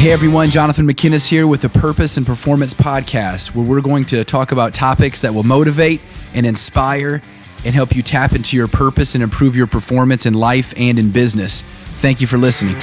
Hey everyone, Jonathan McKinnis here with the Purpose and Performance Podcast, where we're going to talk about topics that will motivate and inspire and help you tap into your purpose and improve your performance in life and in business. Thank you for listening.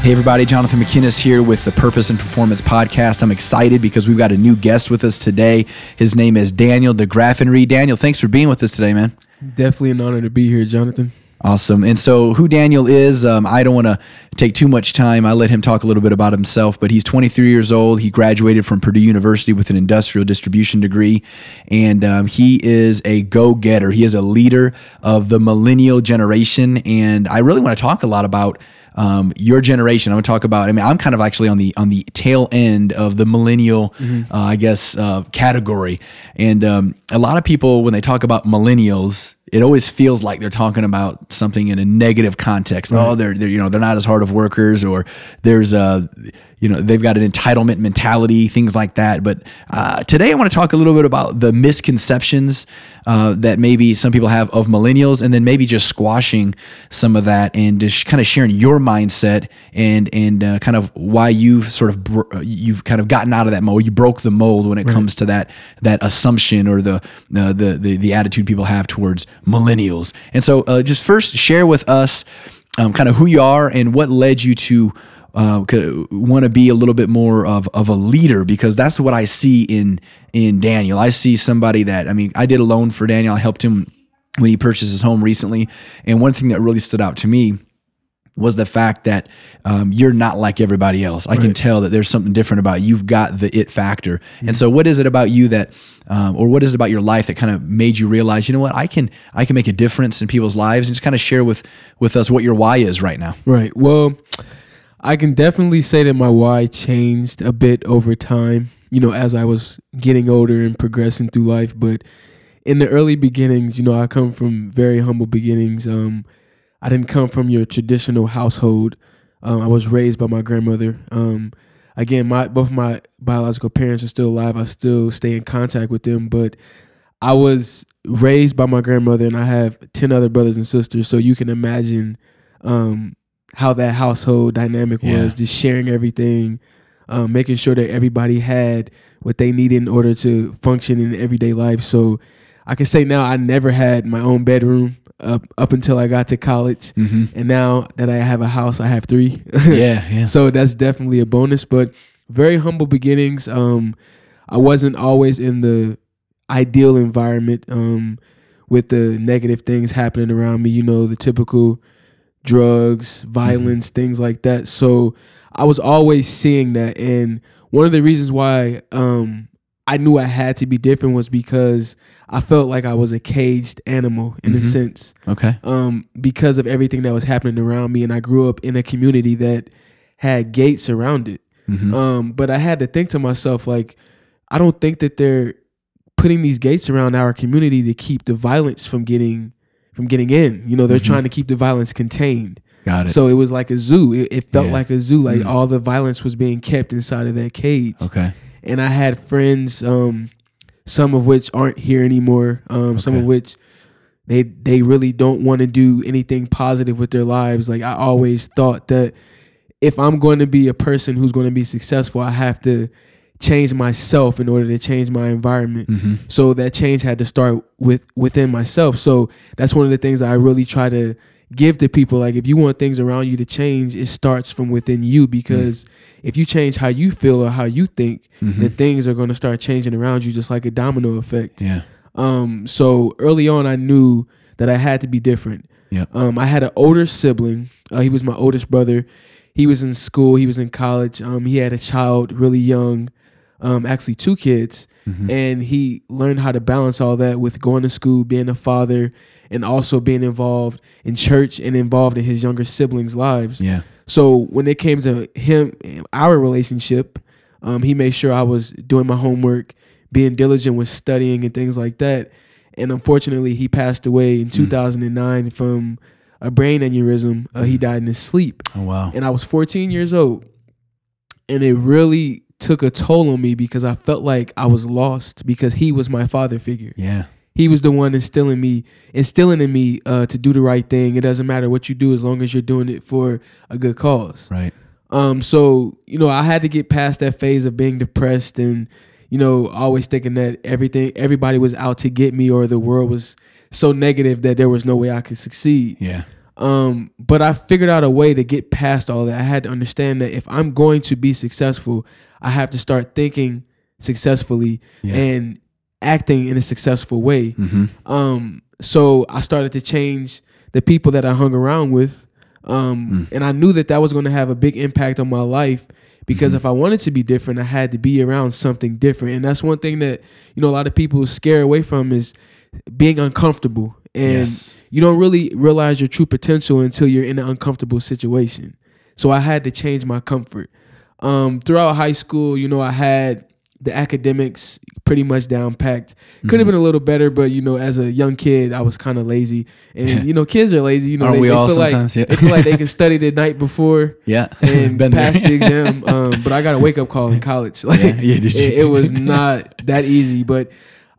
Hey, everybody, Jonathan McKinnis here with the Purpose and Performance Podcast. I'm excited because we've got a new guest with us today. His name is Daniel DeGraffenried. Daniel, thanks for being with us today, man. Definitely an honor to be here, Jonathan. Awesome. And so, who Daniel is, um, I don't want to take too much time. I let him talk a little bit about himself, but he's 23 years old. He graduated from Purdue University with an industrial distribution degree, and um, he is a go getter. He is a leader of the millennial generation. And I really want to talk a lot about um, your generation. I'm gonna talk about. I mean, I'm kind of actually on the on the tail end of the millennial, mm-hmm. uh, I guess, uh, category. And um, a lot of people, when they talk about millennials, it always feels like they're talking about something in a negative context. Right. Oh, they're, they're you know they're not as hard of workers, or there's a you know they've got an entitlement mentality, things like that. But uh, today I want to talk a little bit about the misconceptions uh, that maybe some people have of millennials, and then maybe just squashing some of that and just kind of sharing your mindset and and uh, kind of why you've sort of bro- uh, you've kind of gotten out of that mold. You broke the mold when it right. comes to that that assumption or the, the the the attitude people have towards millennials. And so, uh, just first share with us um, kind of who you are and what led you to uh, want to be a little bit more of, of a leader because that's what I see in in Daniel. I see somebody that I mean, I did a loan for Daniel. I helped him when he purchased his home recently, and one thing that really stood out to me was the fact that um, you're not like everybody else. I right. can tell that there's something different about you. You've got the it factor. Mm-hmm. And so, what is it about you that, um, or what is it about your life that kind of made you realize, you know what, I can I can make a difference in people's lives, and just kind of share with with us what your why is right now. Right. Well, I can definitely say that my why changed a bit over time. You know, as I was getting older and progressing through life, but in the early beginnings, you know, I come from very humble beginnings. Um, I didn't come from your traditional household. Um, I was raised by my grandmother. Um, again, my both my biological parents are still alive. I still stay in contact with them, but I was raised by my grandmother, and I have ten other brothers and sisters. So you can imagine um, how that household dynamic was, just sharing everything, um, making sure that everybody had what they needed in order to function in everyday life. So I can say now I never had my own bedroom up up until I got to college, mm-hmm. and now that I have a house, I have three. yeah, yeah. So that's definitely a bonus. But very humble beginnings. Um, I wasn't always in the ideal environment. Um, with the negative things happening around me, you know, the typical drugs, violence, mm-hmm. things like that. So I was always seeing that, and one of the reasons why um, I knew I had to be different was because I felt like I was a caged animal in mm-hmm. a sense. Okay. Um, because of everything that was happening around me, and I grew up in a community that had gates around it. Mm-hmm. Um, but I had to think to myself, like, I don't think that they're putting these gates around our community to keep the violence from getting from getting in. You know, they're mm-hmm. trying to keep the violence contained. Got it. So it was like a zoo. It, it felt yeah. like a zoo. Like mm-hmm. all the violence was being kept inside of that cage. Okay and I had friends, um, some of which aren't here anymore, um, okay. some of which they they really don't want to do anything positive with their lives. Like I always thought that if I'm going to be a person who's going to be successful, I have to change myself in order to change my environment. Mm-hmm. So that change had to start with within myself. So that's one of the things I really try to give to people. Like if you want things around you to change it starts from within you because mm if you change how you feel or how you think mm-hmm. then things are going to start changing around you just like a domino effect. Yeah. Um so early on i knew that i had to be different. Yeah. Um i had an older sibling. Uh, he was my oldest brother. He was in school. He was in college. Um he had a child really young um actually two kids mm-hmm. and he learned how to balance all that with going to school being a father and also being involved in church and involved in his younger siblings' lives. Yeah. So when it came to him, our relationship, um, he made sure I was doing my homework, being diligent with studying and things like that. And unfortunately, he passed away in mm. 2009 from a brain aneurysm. Uh, he mm. died in his sleep. Oh wow! And I was 14 years old. and it really took a toll on me because I felt like I was lost because he was my father figure. Yeah. He was the one instilling me, instilling in me uh, to do the right thing. It doesn't matter what you do as long as you're doing it for a good cause. Right. Um, so you know, I had to get past that phase of being depressed and you know, always thinking that everything, everybody was out to get me, or the world was so negative that there was no way I could succeed. Yeah. Um, but I figured out a way to get past all that. I had to understand that if I'm going to be successful, I have to start thinking successfully Yeah. and acting in a successful way. Mm-hmm. Um, so I started to change the people that I hung around with. Um, and I knew that that was going to have a big impact on my life because if I wanted to be different, I had to be around something different. And that's one thing that, you know, a lot of people scare away from is being uncomfortable. And Yes. you don't really realize your true potential until you're in an uncomfortable situation. So I had to change my comfort. Um, throughout high school, you know, I had the academics pretty much down packed. Could have been a little better, but you know, as a young kid, I was kind of lazy. And you know, kids are lazy. You know, Aren't they, we they all feel sometimes? Yeah. like they feel like they can study the night before Yeah. and there. pass the exam. Um, but I got a wake up call in college. Like Yeah, yeah, it, it was not that easy. But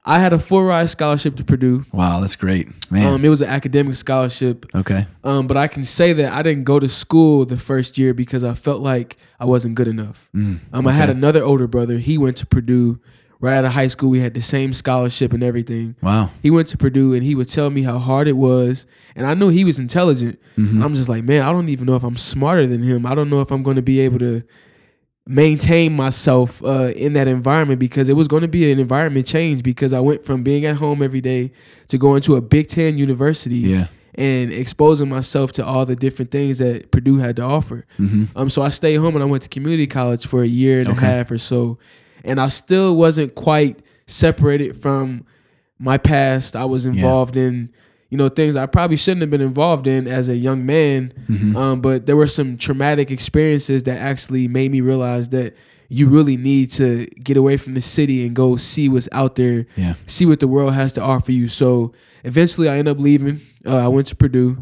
I had a full ride scholarship to Purdue. Wow, that's great, man. Um, it was an academic scholarship. okay. Um, but I can say that I didn't go to school the first year because I felt like I wasn't good enough. Mm, Um, I had another older brother. He went to Purdue right out of high school. We had the same scholarship and everything. Wow. He went to Purdue and he would tell me how hard it was. And I knew he was intelligent. Mhm. I'm just like, man, I don't even know if I'm smarter than him. I don't know if I'm going to be able to maintain myself uh, in that environment because it was going to be an environment change because I went from being at home every day to going to a Big Ten university Yeah. and exposing myself to all the different things that Purdue had to offer. hmm Um, so I stayed home and I went to community college for a year and a half or so, and I still wasn't quite separated from my past. I was involved in, you know, things I probably shouldn't have been involved in as a young man. Mhm. Um, but there were some traumatic experiences that actually made me realize that you really need to get away from the city and go see what's out there Yeah. see what the world has to offer you. So eventually, I ended up leaving. Uh, I went to Purdue,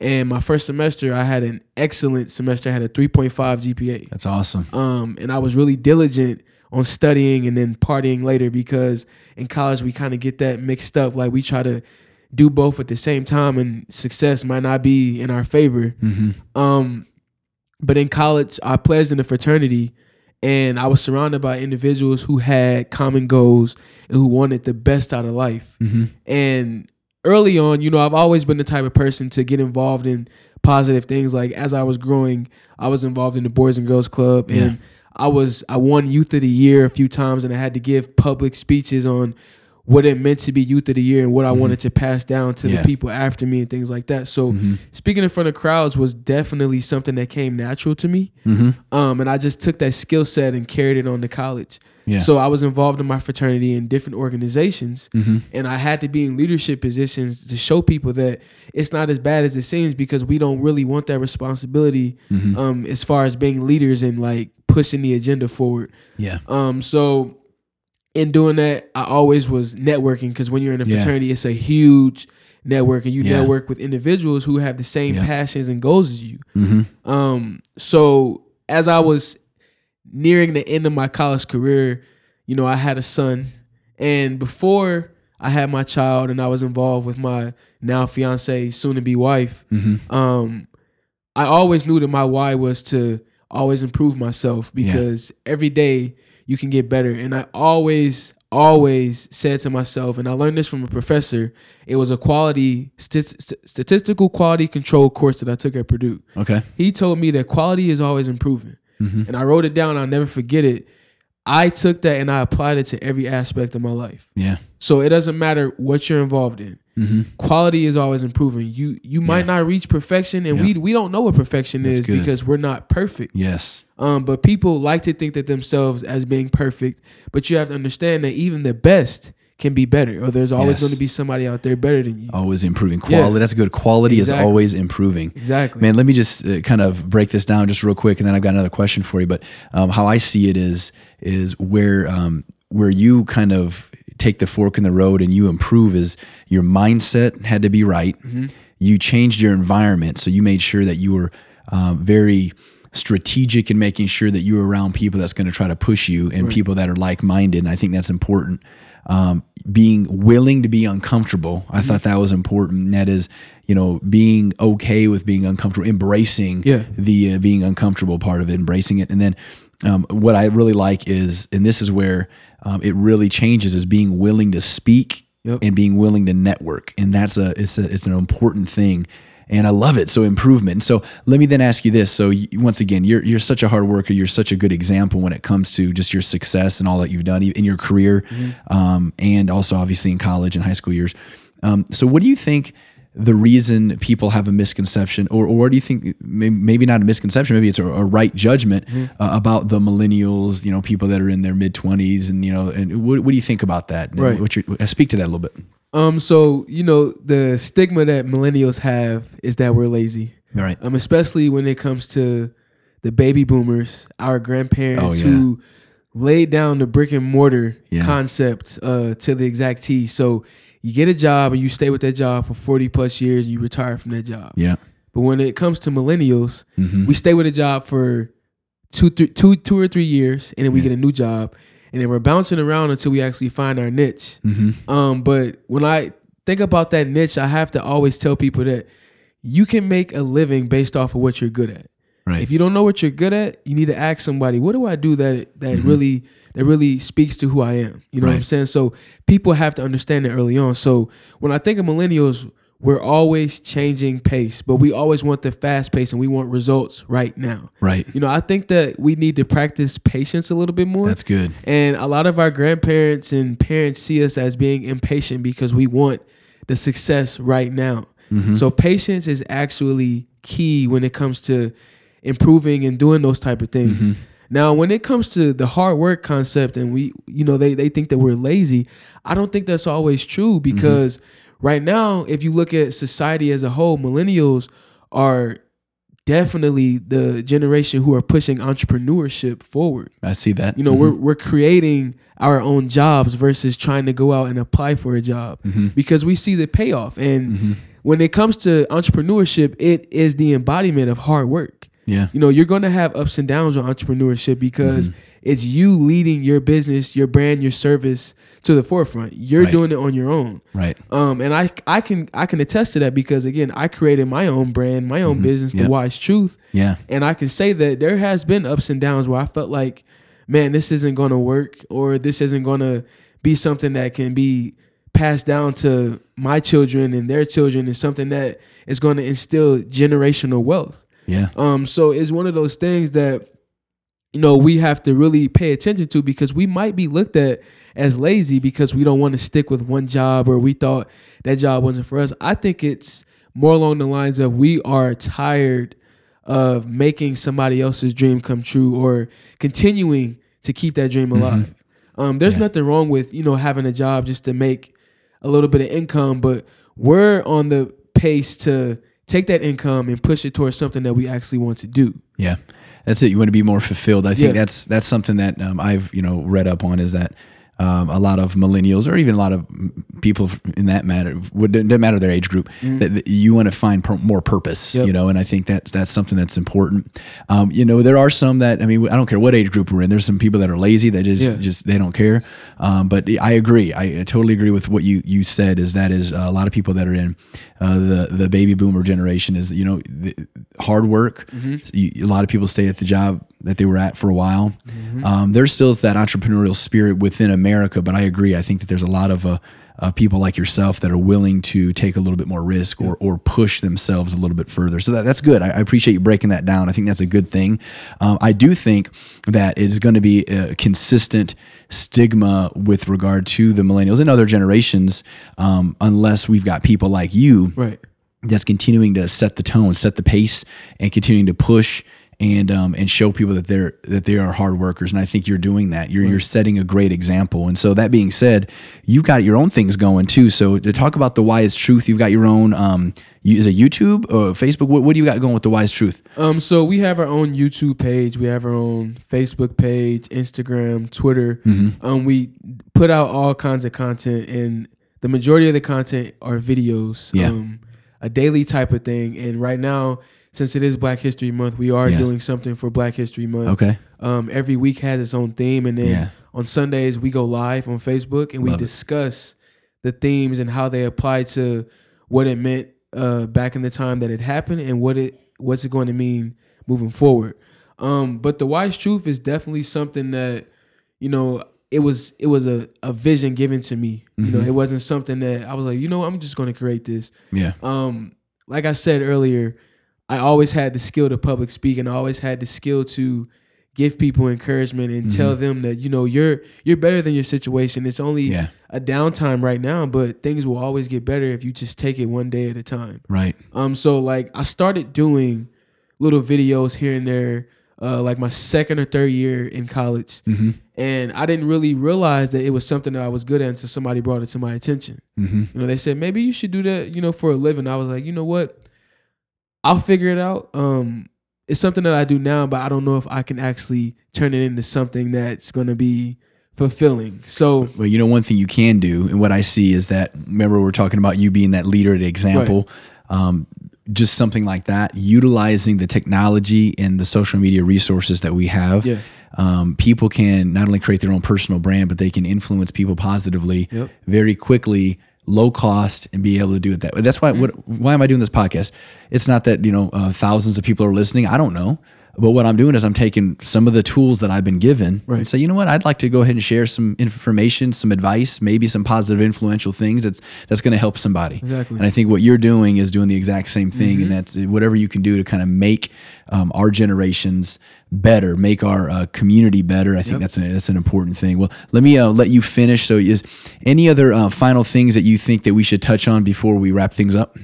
and my first semester, I had an excellent semester. I had a 3.5 GPA, That's awesome. um, and I was really diligent on studying and then partying later because in college we kind of get that mixed up. Like we try to do both at the same time, and success might not be in our favor. hmm Um, but in college, I pledged in a fraternity, and I was surrounded by individuals who had common goals and who wanted the best out of life. hmm And early on, you know, I've always been the type of person to get involved in positive things. Like as I was growing, I was involved in the Boys and Girls Club, and I was I won Youth of the Year a few times, and I had to give public speeches on what it meant to be Youth of the Year and what I wanted to pass down to Yeah. the people after me and things like that. So Mhm. speaking in front of crowds was definitely something that came natural to me. hmm Um, and I just took that skill set and carried it on to college. Yeah. So I was involved in my fraternity in different organizations, hmm and I had to be in leadership positions to show people that it's not as bad as it seems because we don't really want that responsibility hmm um, as far as being leaders and like pushing the agenda forward. Yeah. Um, so in doing that, I always was networking because when you're in a Yeah. fraternity, it's a huge network, and you Yeah. network with individuals who have the same Yeah. passions and goals as you. hmm Um, so as I was nearing the end of my college career, you know, I had a son, and before I had my child, and I was involved with my now fiance, soon to be wife. hmm Um, I always knew that my why was to always improve myself because every day you can get better, and I always always said to myself and i learned this from a professor it was a quality st- st- statistical quality control course that i took at purdue Okay. he told me that quality is always improving. hmm And I wrote it down, I'll never forget it. I took that and I applied it to every aspect of my life. Yeah. So it doesn't matter what you're involved in. Hmm Quality is always improving. You you might Yeah. not reach perfection and Yeah. we we don't know what perfection That's is good. because we're not perfect. Yes. Um but people like to think that themselves as being perfect, but you have to understand that even the best can be better or there's always Yes. going to be somebody out there better than you. Always improving Yeah. quality. That's good. Quality is always improving. Exactly. Man, let me just uh, kind of break this down just real quick, and then I've got another question for you. But um, how I see it is is where um, where you kind of take the fork in the road and you improve is your mindset had to be right. Mm-hmm. You changed your environment, so you made sure that you were um, very strategic in making sure that you're around people that's going to try to push you and people that are like minded. And I think that's important. Um, being willing to be uncomfortable, I thought that was important. That is, you know, being okay with being uncomfortable, embracing Yeah. the uh, being uncomfortable part of it, embracing it. And then um, what I really like is, and this is where um, it really changes, is being willing to speak Yep. and being willing to network. And that's a it's a it's an important thing. And I love it. So improvement. So let me then ask you this. So you, once again, you're you're such a hard worker. You're such a good example when it comes to just your success and all that you've done in your career, um, and also obviously in college and high school years. Um, so what do you think? The reason people have a misconception, or, or what do you think? Maybe not a misconception, maybe it's a, a right judgment uh, about the millennials. You know, people that are in their mid twenties, and you know, and what, what do you think about that? Right. Your, uh, speak to that a little bit. Um, so you know the stigma that millennials have is that we're lazy. Right. Um, especially when it comes to the baby boomers, our grandparents Oh, yeah. who laid down the brick and mortar Yeah. concept uh, to the exact T. So you get a job and you stay with that job for forty plus years, and you retire from that job. Yeah. But when it comes to millennials, Mhm. we stay with a job for two, th- two, two or three years, and then we Yeah. get a new job, and then we're bouncing around until we actually find our niche. Mhm. Um, but when I think about that niche, I have to always tell people that you can make a living based off of what you're good at. Right. If you don't know what you're good at, you need to ask somebody, what do I do that that really that really speaks to who I am? You know what I'm saying? So people have to understand that early on. So when I think of millennials, we're always changing pace, but we always want the fast pace and we want results right now. right. You know, I think that we need to practice patience a little bit more. That's good. And a lot of our grandparents and parents see us as being impatient because we want the success right now. Mm-hmm. So patience is actually key when it comes to improving and doing those type of things. Mm-hmm. Now, when it comes to the hard work concept and we, you know, they, they think that we're lazy, I don't think that's always true mm-hmm. because right now, if you look at society as a whole, millennials are definitely the generation who are pushing entrepreneurship forward. I see that. You know, we're mm-hmm. we're creating our own jobs versus trying to go out and apply for a job mm-hmm. because we see the payoff. And when it comes to entrepreneurship, it is the embodiment of hard work. Yeah. You know, you're going to have ups and downs with entrepreneurship because it's you leading your business, your brand, your service to the forefront. You're Right. doing it on your own. Right. Um, and I I can I can attest to that because again, I created my own brand, my own business, Yeah. The Wise Truth. Yeah. And I can say that there has been ups and downs where I felt like, man, this isn't going to work or this isn't going to be something that can be passed down to my children and their children and something that is going to instill generational wealth. Yeah. Um, so it's one of those things that you know we have to really pay attention to because we might be looked at as lazy because we don't want to stick with one job or we thought that job wasn't for us. I think it's more along the lines of we are tired of making somebody else's dream come true or continuing to keep that dream alive. Um, there's nothing wrong with you know having a job just to make a little bit of income, but we're on the pace to take that income and push it towards something that we actually want to do. Yeah, that's it. You want to be more fulfilled. I think Yeah. that's that's something that um, I've you know read up on is that um, a lot of millennials or even a lot of mm, people in that matter would doesn't matter their age group that, that you want to find per, more purpose. Yep. You know, and I think that's that's something that's important. Um, you know, there are some that I mean I don't care what age group we're in. There's some people that are lazy that just Yeah. just they don't care. Um, but I agree. I, I totally agree with what you you said. Is that is uh, a lot of people that are in uh, the the baby boomer generation is you know the, hard work. So you, a lot of people stay at the job that they were at for a while. Um, there still is that entrepreneurial spirit within America, but I agree. I think that there's a lot of uh, uh, people like yourself that are willing to take a little bit more risk or, or push themselves a little bit further. So that, that's good. I, I appreciate you breaking that down. I think that's a good thing. Um, I do think that it is going to be a consistent stigma with regard to the millennials and other generations, um, unless we've got people like you Right. that's continuing to set the tone, set the pace, and continuing to push and um, and show people that they're that they are hard workers. And I think you're doing that. You're you're setting a great example. And so that being said, you've got your own things going too. So to talk about the Wise Truth, you've got your own. Um, is it YouTube or Facebook? What, what do you got going with the Wise Truth? Um, so we have our own YouTube page, we have our own Facebook page, Instagram, Twitter. Um, we put out all kinds of content, and the majority of the content are videos. Yeah. Um, a daily type of thing, and right now, since it is Black History Month, we are Yeah. doing something for Black History Month. Okay. Um, every week has its own theme, and then Yeah. on Sundays we go live on Facebook and we Love it. discuss the themes and how they apply to what it meant uh, back in the time that it happened and what it what's it going to mean moving forward. Um, but the wise truth is definitely something that you know it was it was a, a vision given to me. You know, Mhm. it wasn't something that I was like, you know, I'm just going to create this. Yeah. Um, like I said earlier, I always had the skill to public speak, and I always had the skill to give people encouragement and tell Mm-hmm. them that you know you're you're better than your situation. It's only Yeah. a downtime right now, but things will always get better if you just take it one day at a time. Right. Um, so like I started doing little videos here and there, uh, like my second or third year in college, Mm-hmm. and I didn't really realize that it was something that I was good at until somebody brought it to my attention. Mm-hmm. You know, they said maybe you should do that, you know, for a living. I was like, you know what? I'll figure it out. Um, it's something that I do now, but I don't know if I can actually turn it into something that's going to be fulfilling. So, Well, you know, one thing you can do, and what I see is that remember we're talking about you being that leader, the example. Um, just something like that, utilizing the technology and the social media resources that we have. yeah, Um, people can not only create their own personal brand, but they can influence people positively Yep. very quickly, low cost, and be able to do it that way. That's why. What? Why am I doing this podcast? It's not that you know uh, thousands of people are listening. I don't know. But what I'm doing is I'm taking some of the tools that I've been given and say, you know what, I'd like to go ahead and share some information, some advice, maybe some positive, influential things that's that's going to help somebody. Exactly. And I think what you're doing is doing the exact same thing, and that's whatever you can do to kind of make um, our generations better, make our uh, community better. I think Yep. that's an, that's an important thing. Well, let me uh, let you finish. So, is any other uh, final things that you think that we should touch on before we wrap things up?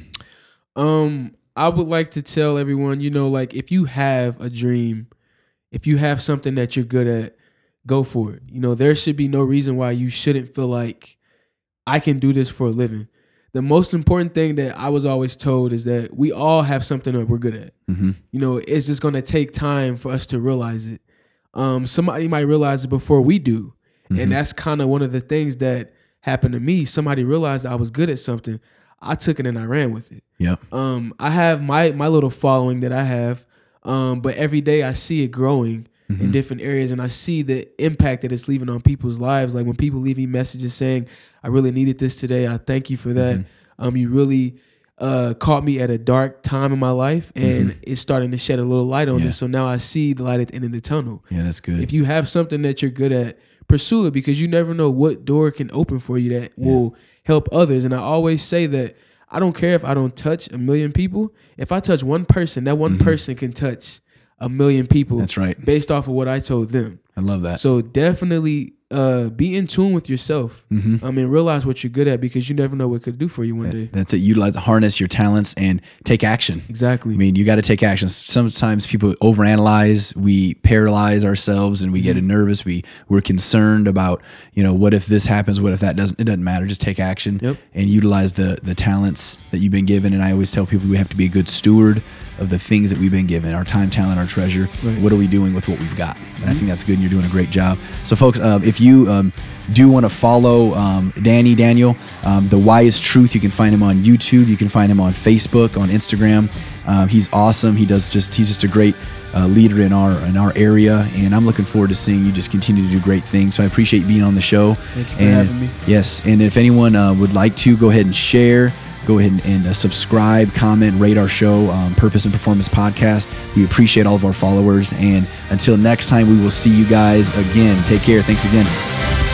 Um, I would like to tell everyone, you know, like if you have a dream, if you have something that you're good at, go for it. You know, there should be no reason why you shouldn't feel like I can do this for a living. The most important thing that I was always told is that we all have something that we're good at. Mm-hmm. You know, it's just going to take time for us to realize it. Um, somebody might realize it before we do. Mhm. And that's kind of one of the things that happened to me. Somebody realized I was good at something. I took it and I ran with it. Yeah. Um, I have my my little following that I have, um, but every day I see it growing in Mhm. different areas, and I see the impact that it's leaving on people's lives. Like when people leave me messages saying, "I really needed this today. I thank you for that. Um, you really uh, caught me at a dark time in my life, and it's starting to shed a little light on Yeah. this. So now I see the light at the end of the tunnel. Yeah, that's good. If you have something that you're good at, pursue it because you never know what door can open for you that will help others. And I always say that I don't care if I don't touch a million people. If I touch one person, that one person can touch a million people. Mm-hmm. That's right. Based off of what I told them. I love that. So definitely uh, be in tune with yourself. Mhm. I mean, realize what you're good at because you never know what it could do for you one day. That's it. Utilize, harness your talents, and take action. Exactly. I mean, you got to take action. Sometimes people overanalyze, we paralyze ourselves, and we get Mm-hmm. nervous. We we're concerned about, you know, what if this happens? What if that doesn't? It doesn't matter. Just take action Yep. and utilize the the talents that you've been given. And I always tell people we have to be a good steward of the things that we've been given, our time, talent, our treasure. Right. What are we doing with what we've got? And I think that's good. And you're doing a great job. So, folks, um, if you um, do want to follow um, Danny Daniel, um, the Wise Truth, you can find him on YouTube. You can find him on Facebook, on Instagram. Um, he's awesome. He does just he's just a great uh, leader in our in our area, and I'm looking forward to seeing you just continue to do great things. So I appreciate being on the show. Thank you for and, having me. Yes, and if anyone uh, would like to, go ahead and share. Go ahead and, and uh, subscribe, comment, rate our show, um, Purpose and Performance Podcast. We appreciate all of our followers. And until next time, we will see you guys again. Take care. Thanks again.